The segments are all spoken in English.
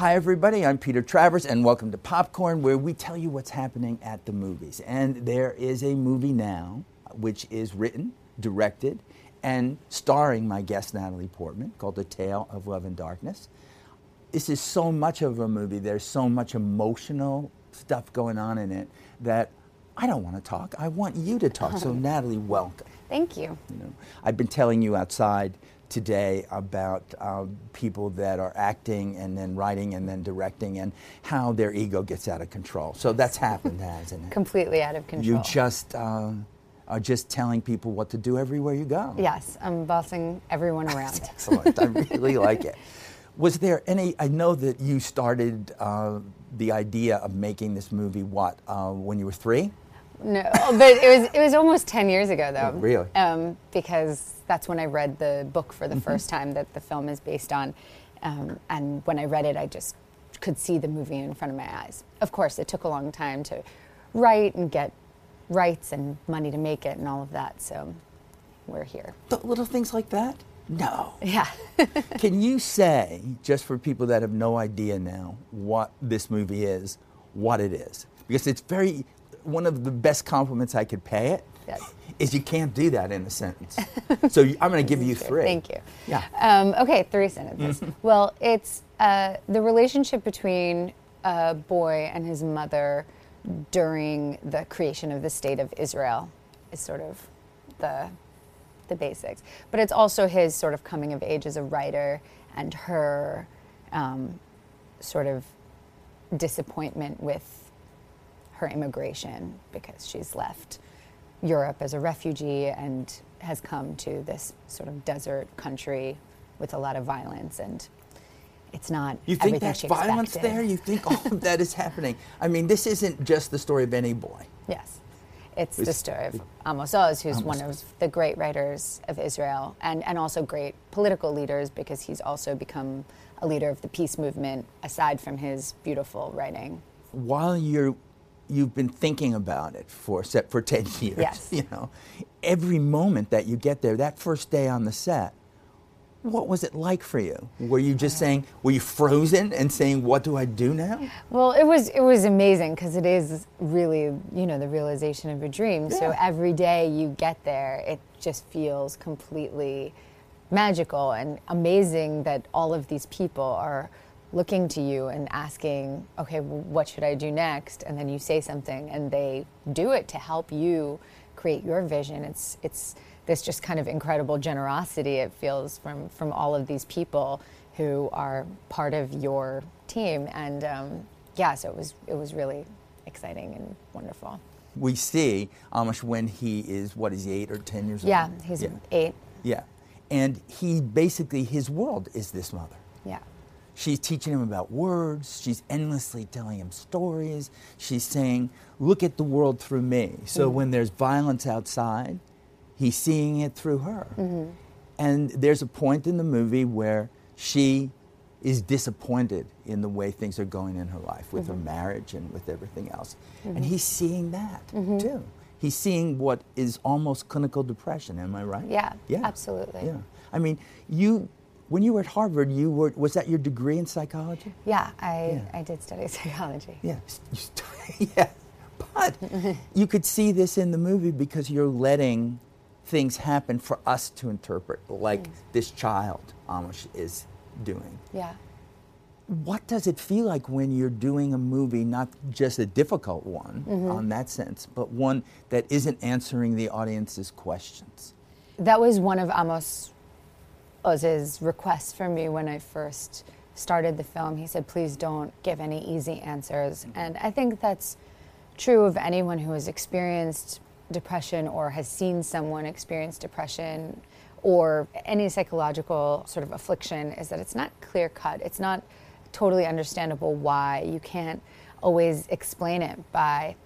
Hi, everybody. I'm Peter Travers, and welcome to Popcorn, where we tell you what's happening at the movies. And there is a movie now which is written, directed, and starring my guest Natalie Portman called The Tale of Love and Darkness. This is so much of a movie, there's so much emotional stuff going on in it that I don't want to talk. I want you to talk. So, Natalie, welcome. Thank you. You know, I've been telling you outside today about uh, people that are acting and then writing and then directing and how their ego gets out of control. So that's happened, hasn't it? Completely out of control. You just uh, are just telling people what to do everywhere you go. Yes, I'm bossing everyone around. Excellent. I really like it. Was there any? I know that you started uh, the idea of making this movie. What uh, when you were three? No, but it was it was almost ten years ago though. Oh, really? Um, because that's when I read the book for the Mm-hmm. first time that the film is based on, um, and when I read it, I just could see the movie in front of my eyes. Of course, it took a long time to write and get rights and money to make it and all of that. So we're here. Th- little things like that. No. Yeah. Can you say, just for people that have no idea now, what this movie is, what it is? Because it's very, one of the best compliments I could pay it Yes. is you can't do that in a sentence. so you- I'm going to give you three. Thank you. Yeah. Um, okay, three sentences. well, it's uh, the relationship between a boy and his mother during the creation of the state of Israel is sort of the the basics. But it's also his sort of coming of age as a writer and her um, sort of disappointment with her immigration because she's left Europe as a refugee and has come to this sort of desert country with a lot of violence and it's not You think everything that's she violence expected. there? You think all of that is happening? I mean, this isn't just the story of any boy. Yes. It's the story of Amos Oz, who's Amos one of the great writers of Israel and, and also great political leaders because he's also become a leader of the peace movement aside from his beautiful writing. While you're, you've been thinking about it for se- for ten years. Yes. You know, every moment that you get there, that first day on the set, what was it like for you? Were you just uh, saying, were you frozen and saying, "What do I do now"? Well, it was it was amazing because it is really you know the realization of a dream. So every day you get there, it just feels completely magical and amazing that all of these people are looking to you and asking, okay, well, what should I do next? And then you say something, and they do it to help you create your vision. It's it's this just kind of incredible generosity it feels from from all of these people who are part of your team and um, yeah so it was it was really exciting and wonderful We see Amos when he is what is he eight or ten years yeah old? Yeah, he's yeah. eight Yeah, and he basically his world is this mother. She's teaching him about words. She's endlessly telling him stories. She's saying, Look at the world through me. So mm-hmm. when there's violence outside, he's seeing it through her. Mm-hmm. And there's a point in the movie where she is disappointed in the way things are going in her life with her mm-hmm. marriage and with everything else. And he's seeing that too. He's seeing what is almost clinical depression. Am I right? Yeah, Yeah, absolutely. Yeah. I mean, you when you were at Harvard, you were was that your degree in psychology? yeah I, Yeah. I did study psychology Yeah. Yeah. But you could see this in the movie because you're letting things happen for us to interpret, like this child Amos is doing. yeah What does it feel like when you're doing a movie, not just a difficult one Mm-hmm. on that sense, but one that isn't answering the audience's questions? that was one of Amos Oz's request for me when I first started the film. He said, please don't give any easy answers. And I think that's true of anyone who has experienced depression or has seen someone experience depression or any psychological sort of affliction is that it's not clear cut. It's not totally understandable why. You can't always explain it by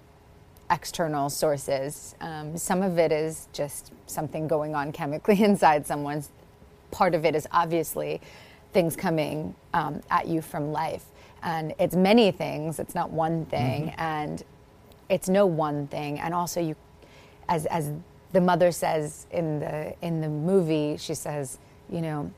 external sources. Um, some of it is just something going on chemically inside someone's. Part of it is obviously things coming um, at you from life. And it's many things, it's not one thing. And it's no one thing. And also, you, as, as the mother says in the, in the movie, she says, you know,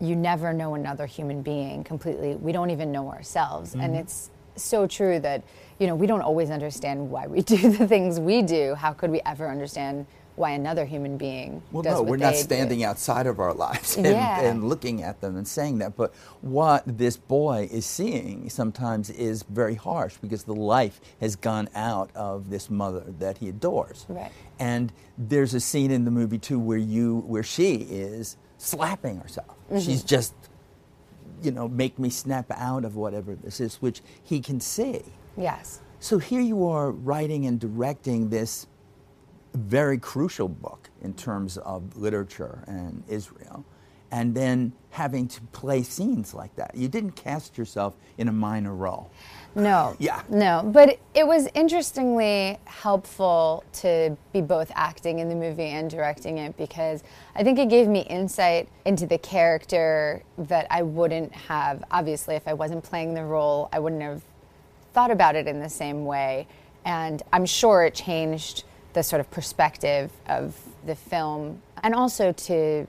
you never know another human being completely. We don't even know ourselves. And it's so true that, you know, we don't always understand why we do the things we do. How could we ever understand why another human being Well, no, we're not they do? standing outside of our lives and, Yeah. and looking at them and saying that. But what this boy is seeing sometimes is very harsh because the life has gone out of this mother that he adores. Right. And there's a scene in the movie too where you where she is slapping herself. Mm-hmm. She's just you know, make me snap out of whatever this is, which he can see. Yes. So here you are writing and directing this very crucial book in terms of literature and Israel, and then having to play scenes like that. You didn't cast yourself in a minor role. No. Yeah. No. But it was interestingly helpful to be both acting in the movie and directing it because I think it gave me insight into the character that I wouldn't have. Obviously, if I wasn't playing the role, I wouldn't have thought about it in the same way. And I'm sure it changed the sort of perspective of the film. And also to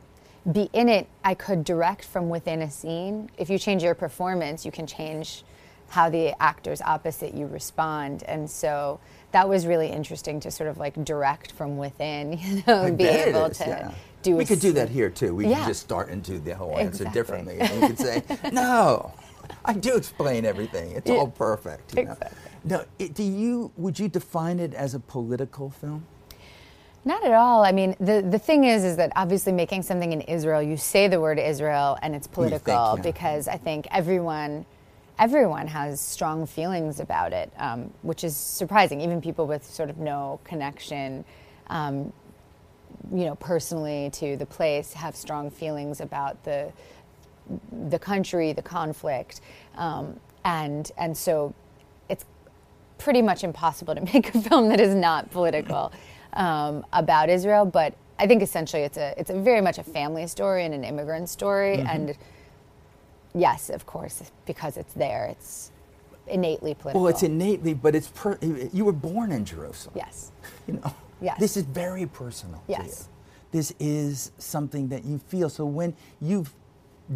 be in it, I could direct from within a scene. If you change your performance, you can change how the actors opposite you respond. And so that was really interesting to sort of like direct from within, you know, and be able is, to yeah. do We could do that here too. We Yeah. could just start into the whole answer Exactly. differently. And we could say, no, I do explain everything. It's Yeah. all perfect. You know? Exactly. No, it, do you, would you define it as a political film? Not at all. I mean, the, the thing is, is that obviously making something in Israel, you say the word Israel and it's political yeah. because I think everyone, everyone has strong feelings about it, um, which is surprising. Even people with sort of no connection, um, you know, personally to the place have strong feelings about the the country, the conflict, um, and and so pretty much impossible to make a film that is not political um, about Israel. But I think essentially it's a it's a very much a family story and an immigrant story. Mm-hmm. And yes, of course, because it's there, it's innately political. Well, it's innately, but it's per, you were born in Jerusalem. yes, You know, Yes. this is very personal to you. Yes. This is something that you feel. So when you've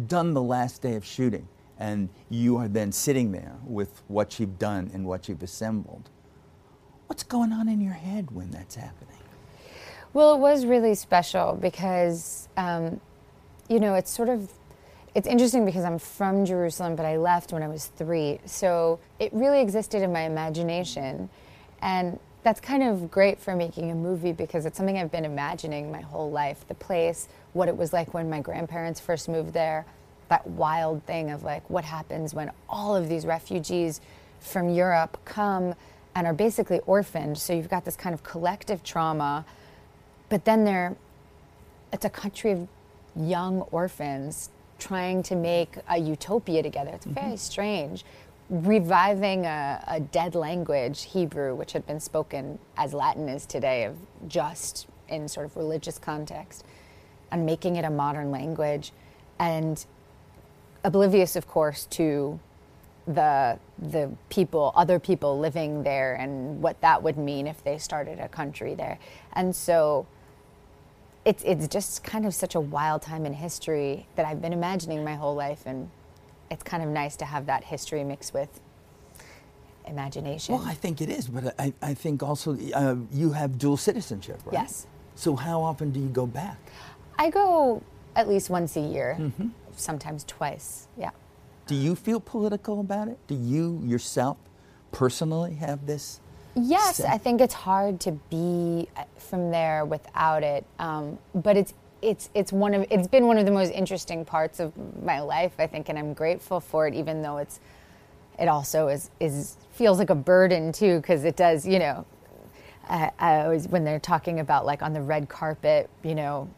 done the last day of shooting and you are then sitting there with what you've done and what you've assembled, what's going on in your head when that's happening? Well, it was really special because, um, you know, it's sort of, it's interesting because I'm from Jerusalem, but I left when I was three. So it really existed in my imagination. And that's kind of great for making a movie because it's something I've been imagining my whole life. The place, what it was like when my grandparents first moved there, that wild thing of like what happens when all of these refugees from Europe come and are basically orphaned. So you've got this kind of collective trauma but then they're it's a country of young orphans trying to make a utopia together. It's very mm-hmm. strange. Reviving a, a dead language hebrew which had been spoken as latin is today of just in sort of religious context and making it a modern language. And oblivious of course to the the people other people living there and what that would mean if they started a country there and so it's it's just kind of such a wild time in history that I've been imagining my whole life and it's kind of nice to have that history mixed with imagination Well, I think it is, but I, I think also uh, you have dual citizenship, right? Yes. So how often do you go back? I go at least once a year Mm-hmm. Sometimes twice yeah Do you feel political about it? Do you yourself personally have this? Yes, Sa- I think it's hard to be uh, from there without it. Um, but it's it's it's one of it's been one of the most interesting parts of my life, I think, and I'm grateful for it, even though it's it also is is feels like a burden too, because it does, you know. I, I always when they're talking about like on the red carpet, you know,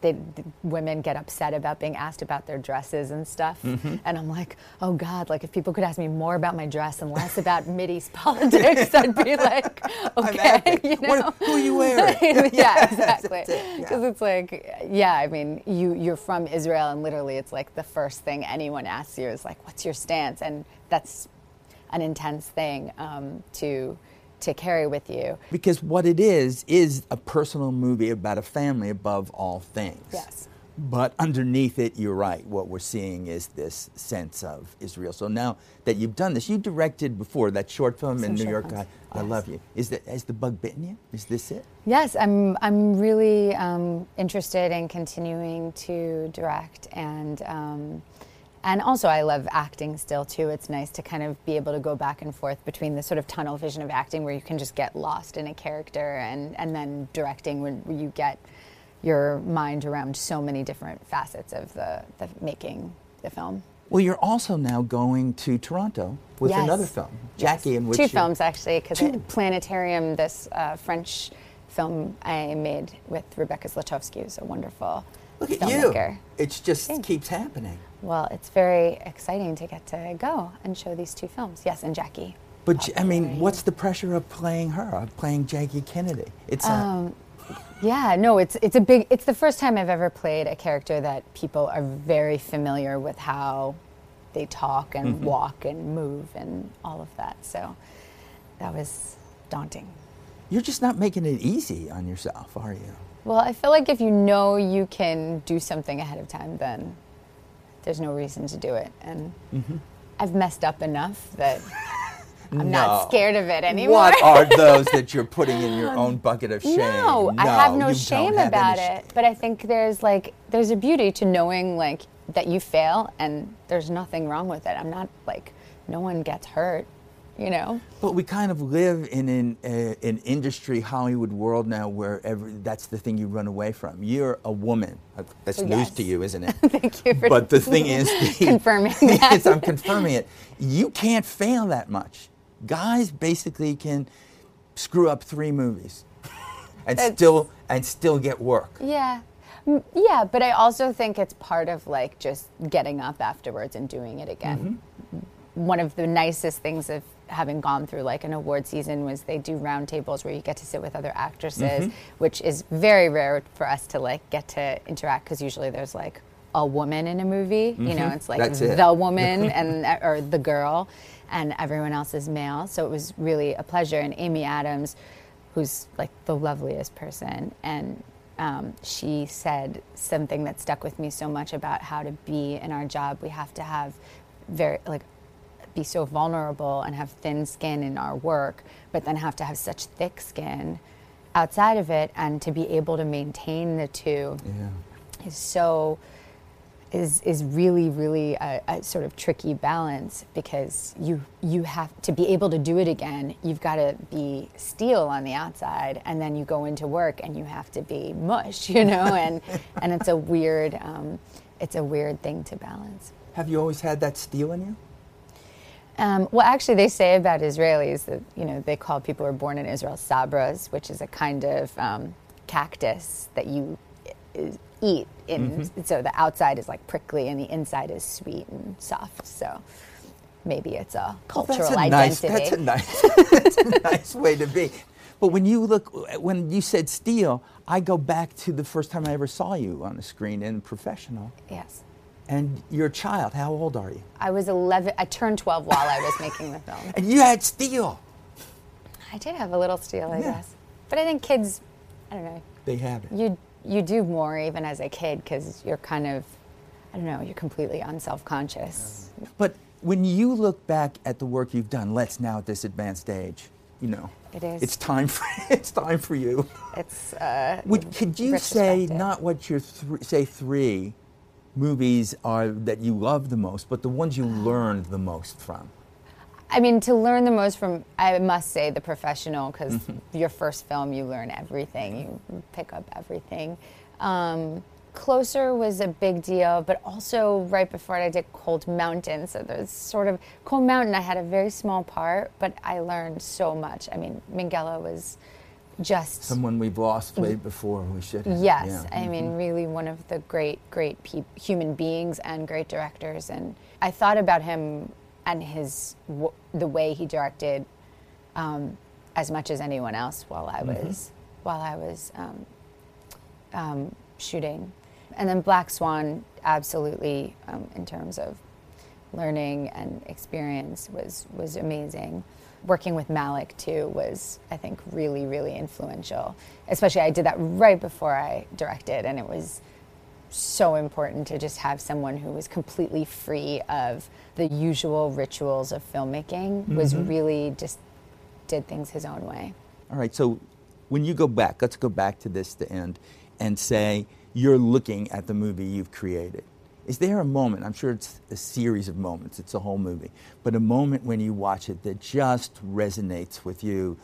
they, the women get upset about being asked about their dresses and stuff, and I'm like, oh God, like if people could ask me more about my dress and less about Mideast politics, I'd be like, okay, you know. What- who are you wearing? yeah, exactly. It, yeah. Because it's like, yeah, I mean, you you're from Israel, and literally, it's like the first thing anyone asks you is like, "What's your stance?" And that's an intense thing um, to to carry with you. Because what it is is a personal movie about a family above all things. Yes. But underneath it, you're right. What we're seeing is this sense of Israel. So now that you've done this, you directed before that short film Some in New York. I, I love you. Is that has the bug bitten you? Is this it? Yes, I'm. I'm really um, interested in continuing to direct, and um, and also I love acting still too. It's nice to kind of be able to go back and forth between the sort of tunnel vision of acting, where you can just get lost in a character, and and then directing, when you get your mind around so many different facets of the, the making the film. Well, you're also now going to Toronto with Yes. another film, Jackie, in which two films actually because planetarium this uh, french film i made with rebecca zlotowski who's a wonderful Look at filmmaker you. It just Thanks. keeps happening. well it's very exciting to get to go and show these two films yes and jackie But J- I mean, what's the pressure of playing her, of playing Jackie Kennedy? It's Um, yeah no it's it's a big it's the first time i've ever played a character that people are very familiar with how they talk and Mm-hmm. walk and move and all of that so that was daunting you're just not making it easy on yourself, are you? Well, I feel like if you know you can do something ahead of time, then there's no reason to do it. And Mm-hmm. I've messed up enough that I'm No. not scared of it anymore. What are those that you're putting in your own bucket of shame? no, I have no shame have about it. But I think there's like there's a beauty to knowing like that you fail and there's nothing wrong with it. I'm not like no one gets hurt, you know. But we kind of live in an, uh, an industry Hollywood world now where every, that's the thing you run away from. You're a woman. That's Oh, news to you, isn't it? Thank you for but the thing is, the, confirming yes. I'm confirming it. You can't fail that much. Guys basically can screw up three movies and That's- still and still get work. Yeah. Yeah, but I also think it's part of like just getting up afterwards and doing it again. One of the nicest things of having gone through like an award season was they do roundtables where you get to sit with other actresses, mm-hmm. which is very rare for us to like get to interact because usually there's like a woman in a movie. You know, mm-hmm. it's like That's it. the woman and uh, or the girl, and everyone else is male. So it was really a pleasure. And Amy Adams, who's like the loveliest person, and um, she said something that stuck with me so much about how to be in our job. We have to have very like be so vulnerable and have thin skin in our work, but then have to have such thick skin outside of it, and to be able to maintain the two Yeah. is so is is really really a, a sort of tricky balance because you you have to be able to do it again you've got to be steel on the outside and then you go into work and you have to be mush you know and and it's a weird um, it's a weird thing to balance Have you always had that steel in you? Um, well, actually, they say about Israelis that you know they call people who are born in Israel sabras, which is a kind of um, cactus that you eat. In so the outside is like prickly and the inside is sweet and soft. So maybe it's a Well, cultural that's a nice, identity. that's a nice, that's a nice way to be. But when you look, when you said steel, I go back to the first time I ever saw you on the screen in professional. yes, And you're child. How old are you? I was 11. I turned 12 while I was making the film. And you had steel. I did have a little steel, I Yeah. guess, but I think kids, I don't know, They have it. you you do more even as a kid because you're kind of, I don't know, you're completely unself-conscious. But when you look back at the work you've done, let's now at this advanced age, you know, It is. It's time for it's time for you. It's uh, Would, could you say not what your th- say three movies are that you love the most, but the ones you learned the most from? I mean, to learn the most from, I must say, The Professional, because your first film, you learn everything, you pick up everything. Um, Closer was a big deal, but also right before it, I did Cold Mountain. So there's sort of Cold Mountain. I had a very small part, but I learned so much. I mean, Minghella was just Someone we've lost way before we should have. Yes, Yeah. I mean, really one of the great, great pe- human beings and great directors. And I thought about him and his w- the way he directed um, as much as anyone else while I was while I was um, um, shooting. And then Black Swan, absolutely, um, in terms of learning and experience, was was amazing. Working with Malick too was, I think, really, really influential. Especially, I did that right before I directed, and it was so important to just have someone who was completely free of the usual rituals of filmmaking. Was mm-hmm. really just did things his own way. All right, so when you go back, let's go back to this to end and say you're looking at the movie you've created. Is there a moment, I'm sure it's a series of moments, it's a whole movie, but a moment when you watch it that just resonates with you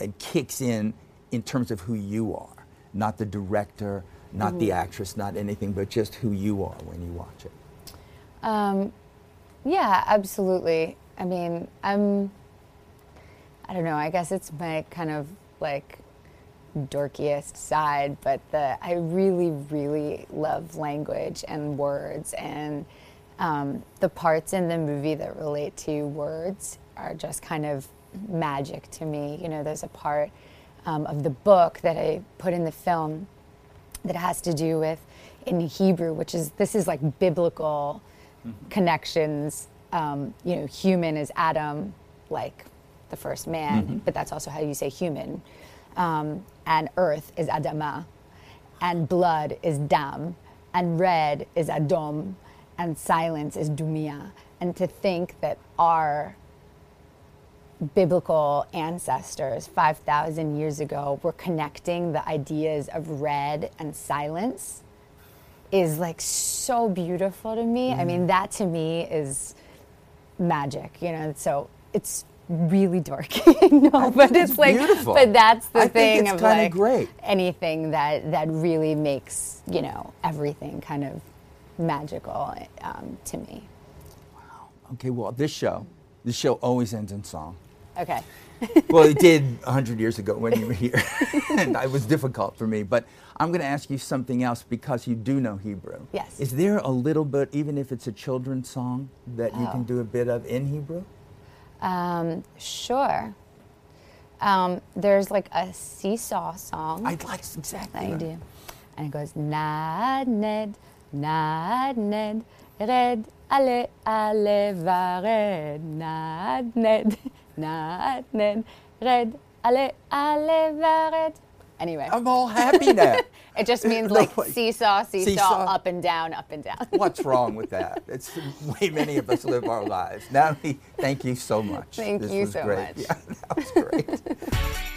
and kicks in in terms of who you are, not the director, not the actress, not anything, but just who you are when you watch it? Um, yeah, absolutely. I mean, I'm. I don't know. I guess it's my kind of like dorkiest side, but the I really, really love language and words, and um, the parts in the movie that relate to words are just kind of magic to me. You know, there's a part um, of the book that I put in the film that has to do with in Hebrew, which is this is like biblical connections. Um, you know, human is Adam, like the first man, but that's also how you say human. Um, and earth is Adama, and blood is Dam, and red is Adom, and silence is Dumia. And to think that our biblical ancestors 5,000 years ago were connecting the ideas of red and silence is like so beautiful to me. I mean, that to me is magic, you know. So it's really dorky, no, but it's, it's like, beautiful. but that's the I thing it's of like great. anything that that really makes you know everything kind of magical um, to me. Wow. Okay, well, this show, this show always ends in song. Okay. well, it did 100 years ago when you were here. and it was difficult for me. But I'm going to ask you something else because you do know Hebrew. Yes. Is there a little bit, even if it's a children's song, that you can Oh. do a bit of in Hebrew? Um, sure. Um, there's like a seesaw song. I'd like exactly. that you do. And it goes, Nad Ned, Nad Ned, Red Ale Ale Vared, Nad Ned, Nad Ned, Red Ale Ale Vared. Anyway, I'm all happy now. It just means like wait. seesaw, seesaw, Seesaw. up and down, up and down. What's wrong with that? It's the way many of us live our lives. Natalie, thank you so much. Thank This you was so great. much. Yeah, that was great.